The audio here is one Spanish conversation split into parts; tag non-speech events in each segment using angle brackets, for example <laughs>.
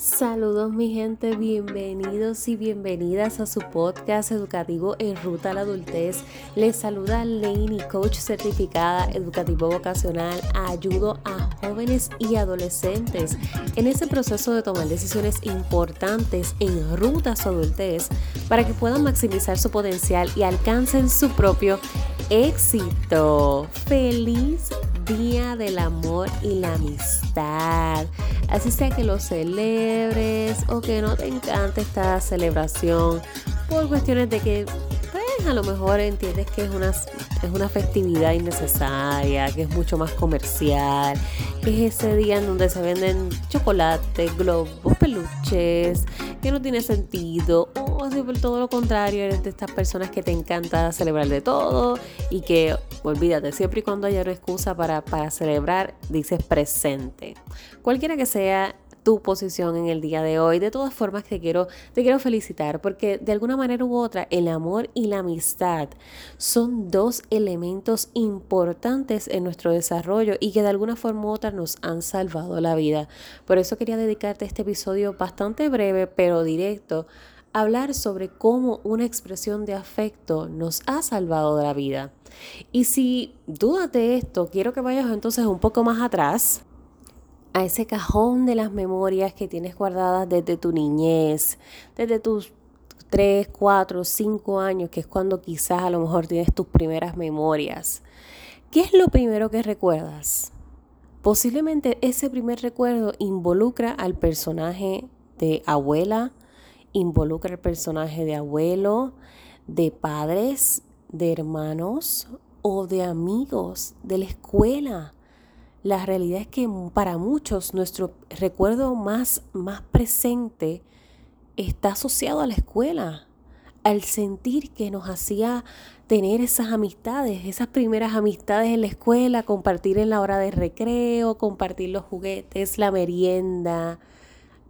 Saludos mi gente, bienvenidos y bienvenidas a su podcast educativo en ruta a la adultez. Les saluda Lainey, coach certificada educativo vocacional. Ayudo a jóvenes y adolescentes en ese proceso de tomar decisiones importantes en ruta a su adultez para que puedan maximizar su potencial y alcancen su propio éxito. Feliz Día del Amor y la Amistad. Así sea que lo celebres o que no te encante esta celebración por cuestiones de que pues, a lo mejor entiendes que es una, es una festividad innecesaria, que es mucho más comercial, que es ese día en donde se venden chocolates, globos, peluches, que no tiene sentido, o así por todo lo contrario, eres de estas personas que te encanta celebrar de todo y que, olvídate, siempre y cuando haya una excusa para, para celebrar, dices presente. Cualquiera que sea tu posición en el día de hoy. De todas formas, te quiero, te quiero felicitar porque de alguna manera u otra, el amor y la amistad son dos elementos importantes en nuestro desarrollo y que de alguna forma u otra nos han salvado la vida. Por eso quería dedicarte este episodio bastante breve, pero directo hablar sobre cómo una expresión de afecto nos ha salvado de la vida. Y si dudas de esto, quiero que vayas entonces un poco más atrás a ese cajón de las memorias que tienes guardadas desde tu niñez, desde tus 3, 4, 5 años, que es cuando quizás a lo mejor tienes tus primeras memorias. ¿Qué es lo primero que recuerdas? Posiblemente ese primer recuerdo involucra al personaje de abuela, involucra al personaje de abuelo, de padres, de hermanos o de amigos, de la escuela. La realidad es que para muchos nuestro recuerdo más, más presente está asociado a la escuela, al sentir que nos hacía tener esas amistades, esas primeras amistades en la escuela, compartir en la hora de recreo, compartir los juguetes, la merienda,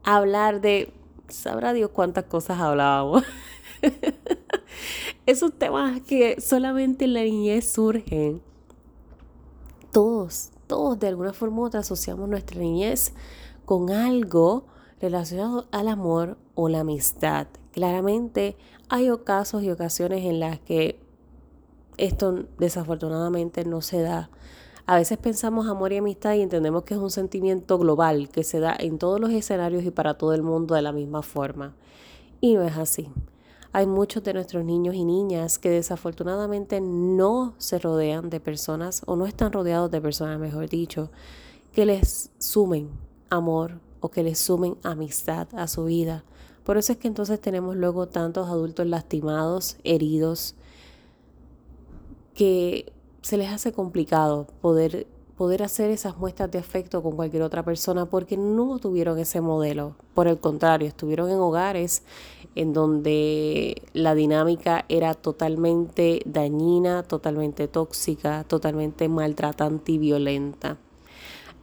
hablar de, sabrá Dios cuántas cosas hablábamos. <laughs> Esos temas que solamente en la niñez surgen. Todos, todos de alguna forma u otra asociamos nuestra niñez con algo relacionado al amor o la amistad. Claramente hay casos y ocasiones en las que esto desafortunadamente no se da. A veces pensamos amor y amistad y entendemos que es un sentimiento global que se da en todos los escenarios y para todo el mundo de la misma forma. Y no es así. Hay muchos de nuestros niños y niñas que desafortunadamente no se rodean de personas o no están rodeados de personas, mejor dicho, que les sumen amor o que les sumen amistad a su vida. Por eso es que entonces tenemos luego tantos adultos lastimados, heridos, que se les hace complicado poder, poder hacer esas muestras de afecto con cualquier otra persona porque no tuvieron ese modelo. Por el contrario, estuvieron en hogares en donde la dinámica era totalmente dañina, totalmente tóxica, totalmente maltratante y violenta.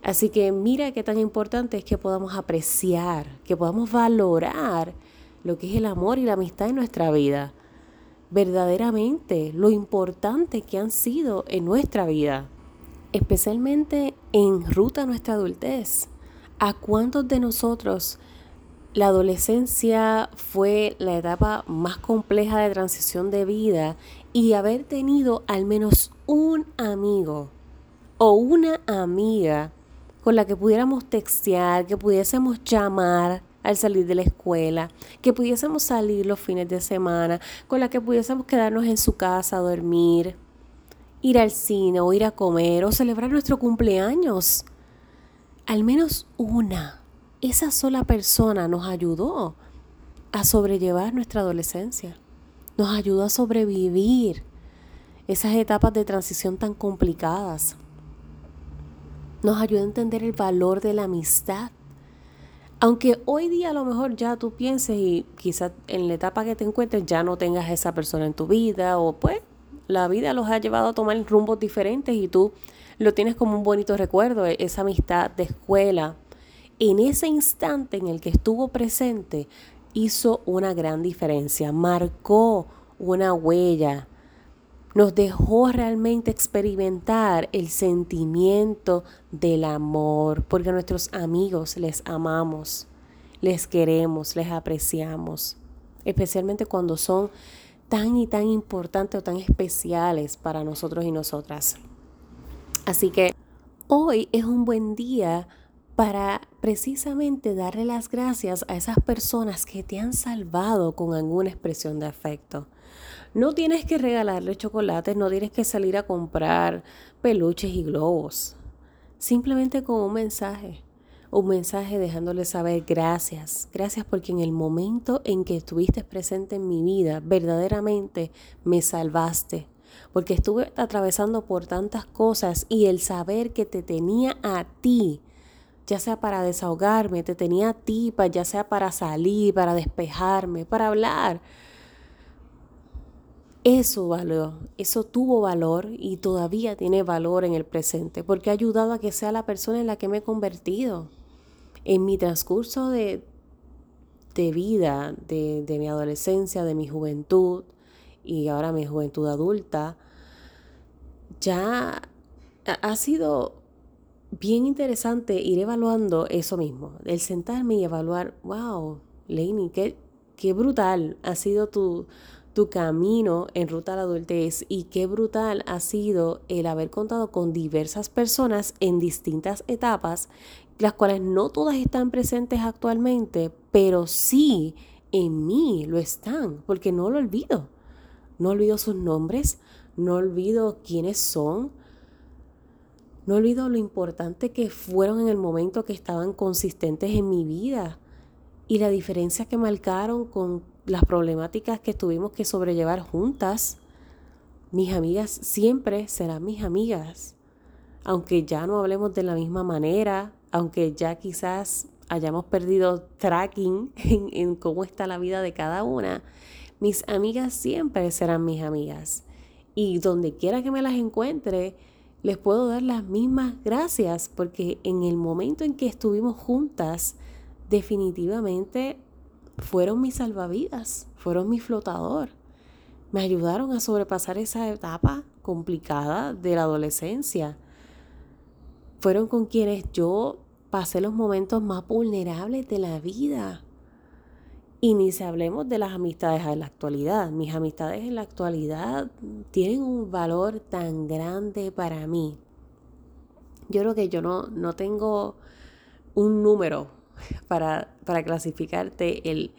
Así que mira qué tan importante es que podamos apreciar, que podamos valorar lo que es el amor y la amistad en nuestra vida. Verdaderamente lo importante que han sido en nuestra vida, especialmente en ruta a nuestra adultez. ¿A cuántos de nosotros la adolescencia fue la etapa más compleja de transición de vida y haber tenido al menos un amigo o una amiga con la que pudiéramos textear, que pudiésemos llamar al salir de la escuela, que pudiésemos salir los fines de semana, con la que pudiésemos quedarnos en su casa a dormir, ir al cine o ir a comer o celebrar nuestro cumpleaños. Al menos una esa sola persona nos ayudó a sobrellevar nuestra adolescencia, nos ayudó a sobrevivir esas etapas de transición tan complicadas, nos ayudó a entender el valor de la amistad. Aunque hoy día a lo mejor ya tú pienses y quizás en la etapa que te encuentres ya no tengas esa persona en tu vida o pues la vida los ha llevado a tomar rumbos diferentes y tú lo tienes como un bonito recuerdo, esa amistad de escuela, en ese instante en el que estuvo presente, hizo una gran diferencia, marcó una huella, nos dejó realmente experimentar el sentimiento del amor, porque nuestros amigos les amamos. les queremos, les apreciamos, especialmente cuando son tan y tan importantes o tan especiales para nosotros y nosotras. Así que hoy es un buen día para precisamente darle las gracias a esas personas que te han salvado con alguna expresión de afecto. No tienes que regalarle chocolates, no tienes que salir a comprar peluches y globos. Simplemente con un mensaje. Un mensaje dejándole saber gracias. Gracias porque en el momento en que estuviste presente en mi vida, verdaderamente me salvaste. Porque estuve atravesando por tantas cosas y el saber que te tenía a ti, ya sea para desahogarme, te tenía a ti, ya sea para salir, para despejarme, para hablar, eso valió, eso tuvo valor y todavía tiene valor en el presente, porque ha ayudado a que sea la persona en la que me he convertido. En mi transcurso de, de vida, de, de mi adolescencia, de mi juventud y ahora mi juventud adulta, ya ha sido bien interesante ir evaluando eso mismo, el sentarme y evaluar, wow, Lainey, qué, qué brutal ha sido tu, tu camino en ruta a la adultez y qué brutal ha sido el haber contado con diversas personas en distintas etapas, las cuales no todas están presentes actualmente, pero sí en mí lo están, porque no lo olvido. No olvido sus nombres, no olvido quiénes son, no olvido lo importante que fueron en el momento que estaban consistentes en mi vida y la diferencia que marcaron con las problemáticas que tuvimos que sobrellevar juntas, mis amigas siempre serán mis amigas. Aunque ya no hablemos de la misma manera, aunque ya quizás hayamos perdido tracking <laughs> en, cómo está la vida de cada una, mis amigas siempre serán mis amigas. Y donde quiera que me las encuentre, les puedo dar las mismas gracias porque en el momento en que estuvimos juntas, definitivamente fueron mi salvavidas, fueron mi flotador. Me ayudaron a sobrepasar esa etapa complicada de la adolescencia. Fueron con quienes yo pasé los momentos más vulnerables de la vida. Y ni se hablemos de las amistades en la actualidad. Mis amistades en la actualidad tienen un valor tan grande para mí. Yo creo que yo no, no tengo un número para, para clasificarte el,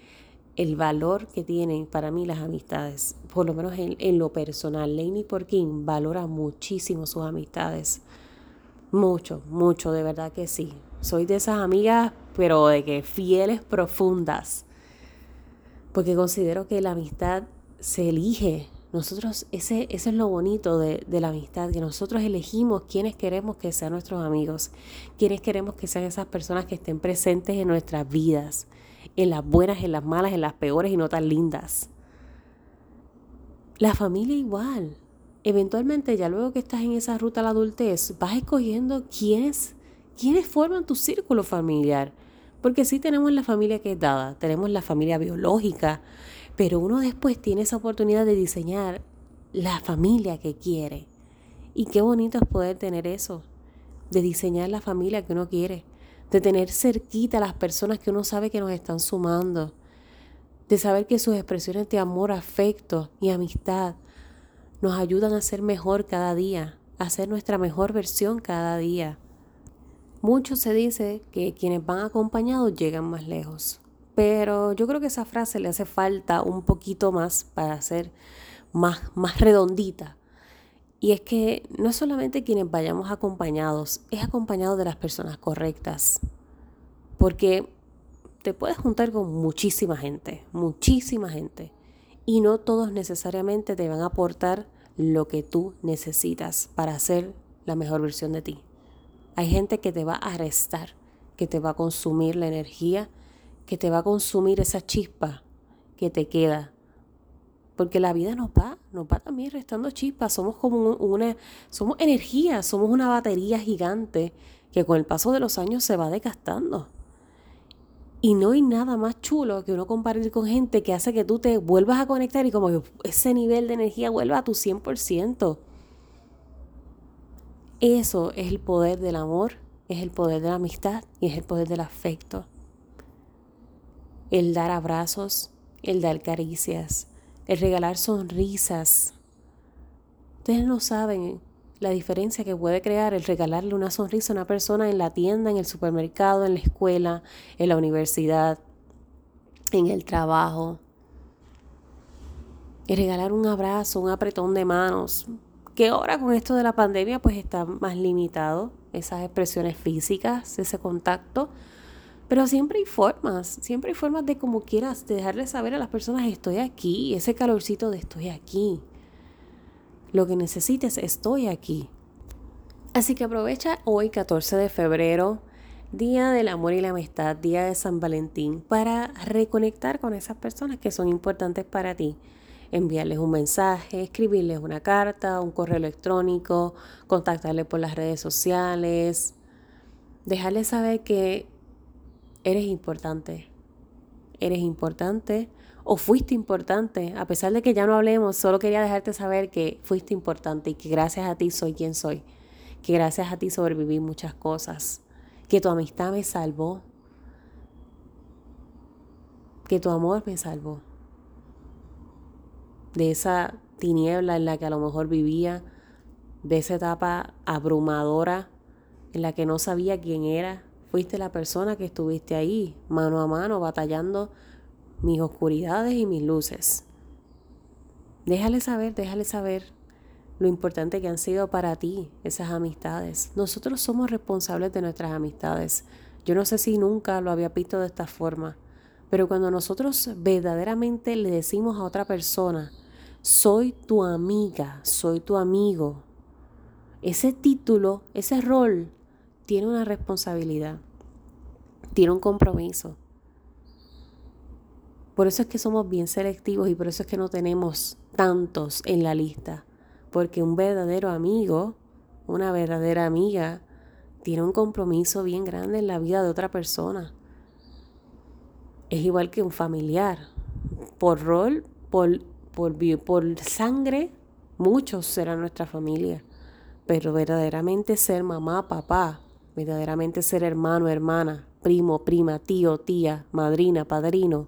el, valor que tienen para mí las amistades, por lo menos en, lo personal. Laney Porkin valora muchísimo sus amistades. Mucho, mucho, de verdad que sí. Soy de esas amigas, pero de que fieles, profundas. Porque considero que la amistad se elige nosotros, ese, es lo bonito de, de, la amistad, que nosotros elegimos quiénes queremos que sean nuestros amigos, quiénes queremos que sean esas personas que estén presentes en nuestras vidas, en las buenas, en las malas, en las peores y no tan lindas. La familia igual. Eventualmente, ya luego que estás en esa ruta a la adultez, vas escogiendo quiénes, quiénes forman tu círculo familiar. Porque sí tenemos la familia que es dada, tenemos la familia biológica, pero uno después tiene esa oportunidad de diseñar la familia que quiere. Y qué bonito es poder tener eso, de diseñar la familia que uno quiere, de tener cerquita a las personas que uno sabe que nos están sumando, de saber que sus expresiones de amor, afecto y amistad nos ayudan a ser mejor cada día, a ser nuestra mejor versión cada día. Mucho se dice que quienes van acompañados llegan más lejos. Pero yo creo que esa frase le hace falta un poquito más para ser más, más redondita. Y es que no es solamente quienes vayamos acompañados, es acompañado de las personas correctas. Porque te puedes juntar con muchísima gente, muchísima gente. Y no todos necesariamente te van a aportar lo que tú necesitas para ser la mejor versión de ti. Hay gente que te va a restar, que te va a consumir la energía que te va a consumir esa chispa que te queda. Porque la vida nos va, nos va también restando chispas. Somos como una, somos energía, somos una batería gigante que con el paso de los años se va desgastando. Y no hay nada más chulo que uno compartir con gente que hace que tú te vuelvas a conectar y como ese nivel de energía vuelva a tu 100%. Eso es el poder del amor, es el poder de la amistad y es el poder del afecto. El dar abrazos, el dar caricias, el regalar sonrisas. Ustedes no saben la diferencia que puede crear el regalarle una sonrisa a una persona en la tienda, en el supermercado, en la escuela, en la universidad, en el trabajo. Y regalar un abrazo, un apretón de manos, que ahora con esto de la pandemia pues está más limitado, esas expresiones físicas, ese contacto. Pero siempre hay formas, siempre hay formas de como quieras, de dejarle saber a las personas estoy aquí, ese calorcito de estoy aquí. Lo que necesites, estoy aquí. Así que aprovecha hoy 14 de febrero, Día del Amor y la Amistad, Día de San Valentín, para reconectar con esas personas que son importantes para ti. Enviarles un mensaje, escribirles una carta, un correo electrónico, contactarles por las redes sociales, dejarles saber que eres importante. Eres importante o fuiste importante. A pesar de que ya no hablemos, solo quería dejarte saber que fuiste importante y que gracias a ti soy quien soy. Que gracias a ti sobreviví muchas cosas. Que tu amistad me salvó. Que tu amor me salvó. De esa tiniebla en la que a lo mejor vivía. De esa etapa abrumadora en la que no sabía quién era, Fuiste la persona que estuviste ahí, mano a mano, batallando mis oscuridades y mis luces. Déjale saber, déjale saber lo importante que han sido para ti esas amistades. Nosotros somos responsables de nuestras amistades. Yo no sé si nunca lo había visto de esta forma, pero cuando nosotros verdaderamente le decimos a otra persona, soy tu amiga, soy tu amigo, ese título, ese rol tiene una responsabilidad, tiene un compromiso. Por eso es que somos bien selectivos y por eso es que no tenemos tantos en la lista. Porque un verdadero amigo, una verdadera amiga, tiene un compromiso bien grande en la vida de otra persona. Es igual que un familiar. Por rol, por, por, por sangre, muchos serán nuestra familia. Pero verdaderamente ser mamá, papá, verdaderamente ser hermano, hermana, primo, prima, tío, tía, madrina, padrino,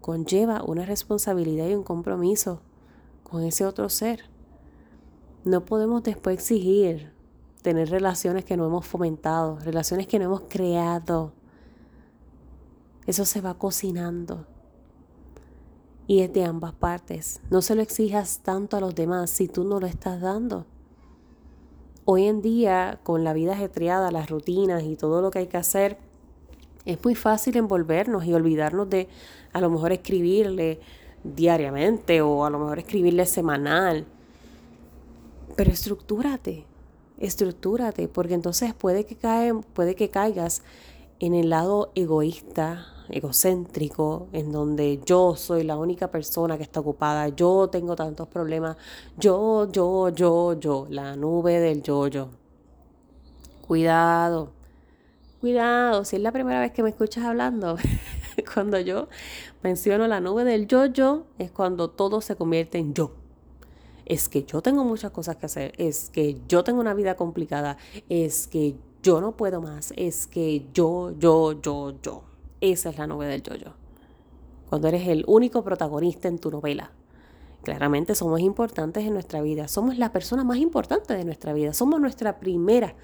conlleva una responsabilidad y un compromiso con ese otro ser. No podemos después exigir tener relaciones que no hemos fomentado, relaciones que no hemos creado. Eso se va cocinando. Y es de ambas partes. No se lo exijas tanto a los demás si tú no lo estás dando. Hoy en día, con la vida ajetreada, las rutinas y todo lo que hay que hacer, es muy fácil envolvernos y olvidarnos de a lo mejor escribirle diariamente o a lo mejor escribirle semanal. Pero estructúrate, estructúrate, porque entonces puede que, cae, puede que caigas en el lado egoísta, egocéntrico, en donde yo soy la única persona que está ocupada, yo tengo tantos problemas, yo, yo, yo, yo, la nube del yo-yo. Cuidado, cuidado, si es la primera vez que me escuchas hablando, <laughs> cuando yo menciono la nube del yo-yo, es cuando todo se convierte en yo. Es que yo tengo muchas cosas que hacer, es que yo tengo una vida complicada, es que yo no puedo más, es que yo, yo, yo, yo. Esa es la novela del yo-yo. Cuando eres el único protagonista en tu novela. Claramente somos importantes en nuestra vida. Somos la persona más importante de nuestra vida. Somos nuestra primera,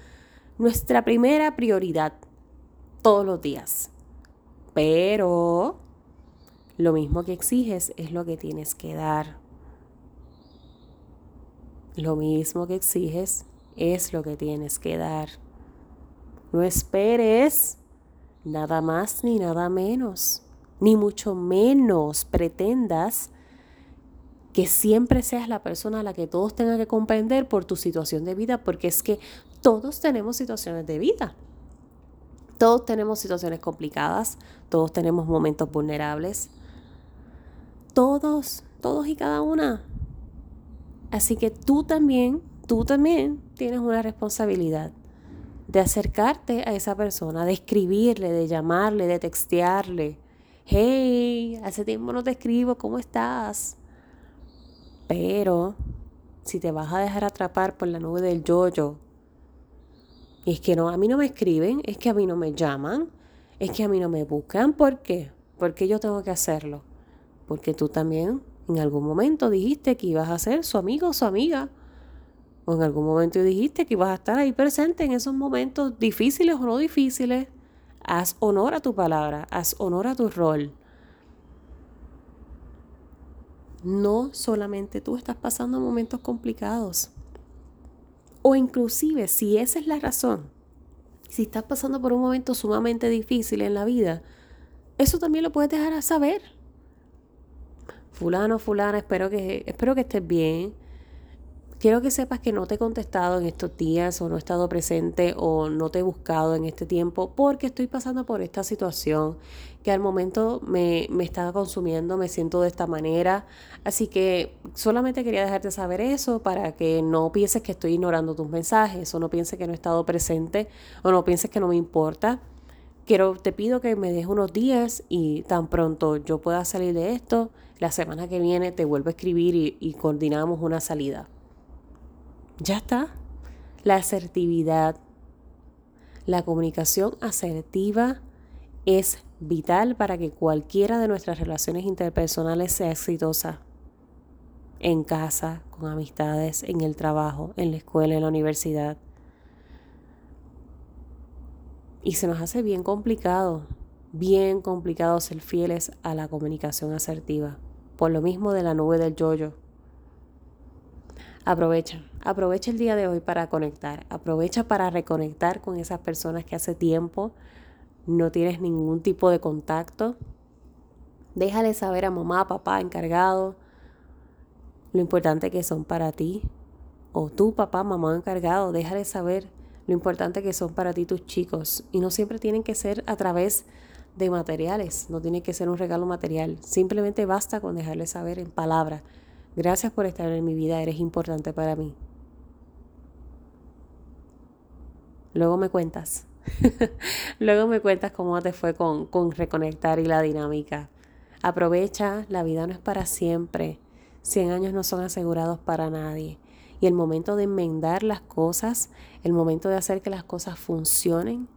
nuestra primera prioridad todos los días. Pero lo mismo que exiges es lo que tienes que dar. Lo mismo que exiges es lo que tienes que dar. No esperes nada más ni nada menos, ni mucho menos pretendas que siempre seas la persona a la que todos tengan que comprender por tu situación de vida, porque es que todos tenemos situaciones de vida. Todos tenemos situaciones complicadas, todos tenemos momentos vulnerables. Todos, todos y cada una. Así que tú también, tú también tienes una responsabilidad de acercarte a esa persona, de escribirle, de llamarle, de textearle. Hey, hace tiempo no te escribo, ¿cómo estás? Pero si te vas a dejar atrapar por la nube del yoyo, y es que no, a mí no me escriben, es que a mí no me llaman, es que a mí no me buscan, ¿por qué? ¿Por qué yo tengo que hacerlo? Porque tú también en algún momento dijiste que ibas a ser su amigo o su amiga. O en algún momento dijiste que ibas a estar ahí presente en esos momentos difíciles o no difíciles. Haz honor a tu palabra, haz honor a tu rol. No solamente tú estás pasando momentos complicados. O inclusive, si esa es la razón, si estás pasando por un momento sumamente difícil en la vida, eso también lo puedes dejar a saber. Fulano, fulana, espero que, espero que estés bien. Quiero que sepas que no te he contestado en estos días o no he estado presente o no te he buscado en este tiempo porque estoy pasando por esta situación que al momento me, me está consumiendo, me siento de esta manera. Así que solamente quería dejarte saber eso para que no pienses que estoy ignorando tus mensajes o no pienses que no he estado presente o no pienses que no me importa. Quiero, te pido que me des unos días y tan pronto yo pueda salir de esto, la semana que viene te vuelvo a escribir y, y coordinamos una salida. Ya está. La asertividad, la comunicación asertiva es vital para que cualquiera de nuestras relaciones interpersonales sea exitosa. En casa, con amistades, en el trabajo, en la escuela, en la universidad. Y se nos hace bien complicado, bien complicado ser fieles a la comunicación asertiva. Por lo mismo de la nube del yoyo. Aprovecha, aprovecha el día de hoy para conectar, aprovecha para reconectar con esas personas que hace tiempo no tienes ningún tipo de contacto. Déjale saber a mamá, papá, encargado, lo importante que son para ti. O tú, papá, mamá, encargado, déjale saber lo importante que son para ti tus chicos. Y no siempre tienen que ser a través de materiales, no tiene que ser un regalo material. Simplemente basta con dejarle saber en palabras. Gracias por estar en mi vida, eres importante para mí. Luego me cuentas. <laughs> Luego me cuentas cómo te fue con, con reconectar y la dinámica. Aprovecha, la vida no es para siempre. 100 años no son asegurados para nadie. Y el momento de enmendar las cosas, el momento de hacer que las cosas funcionen,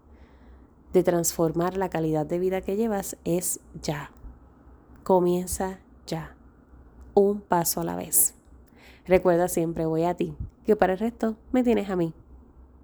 de transformar la calidad de vida que llevas es ya. Comienza ya. Un paso a la vez. Recuerda siempre, voy a ti, que para el resto me tienes a mí.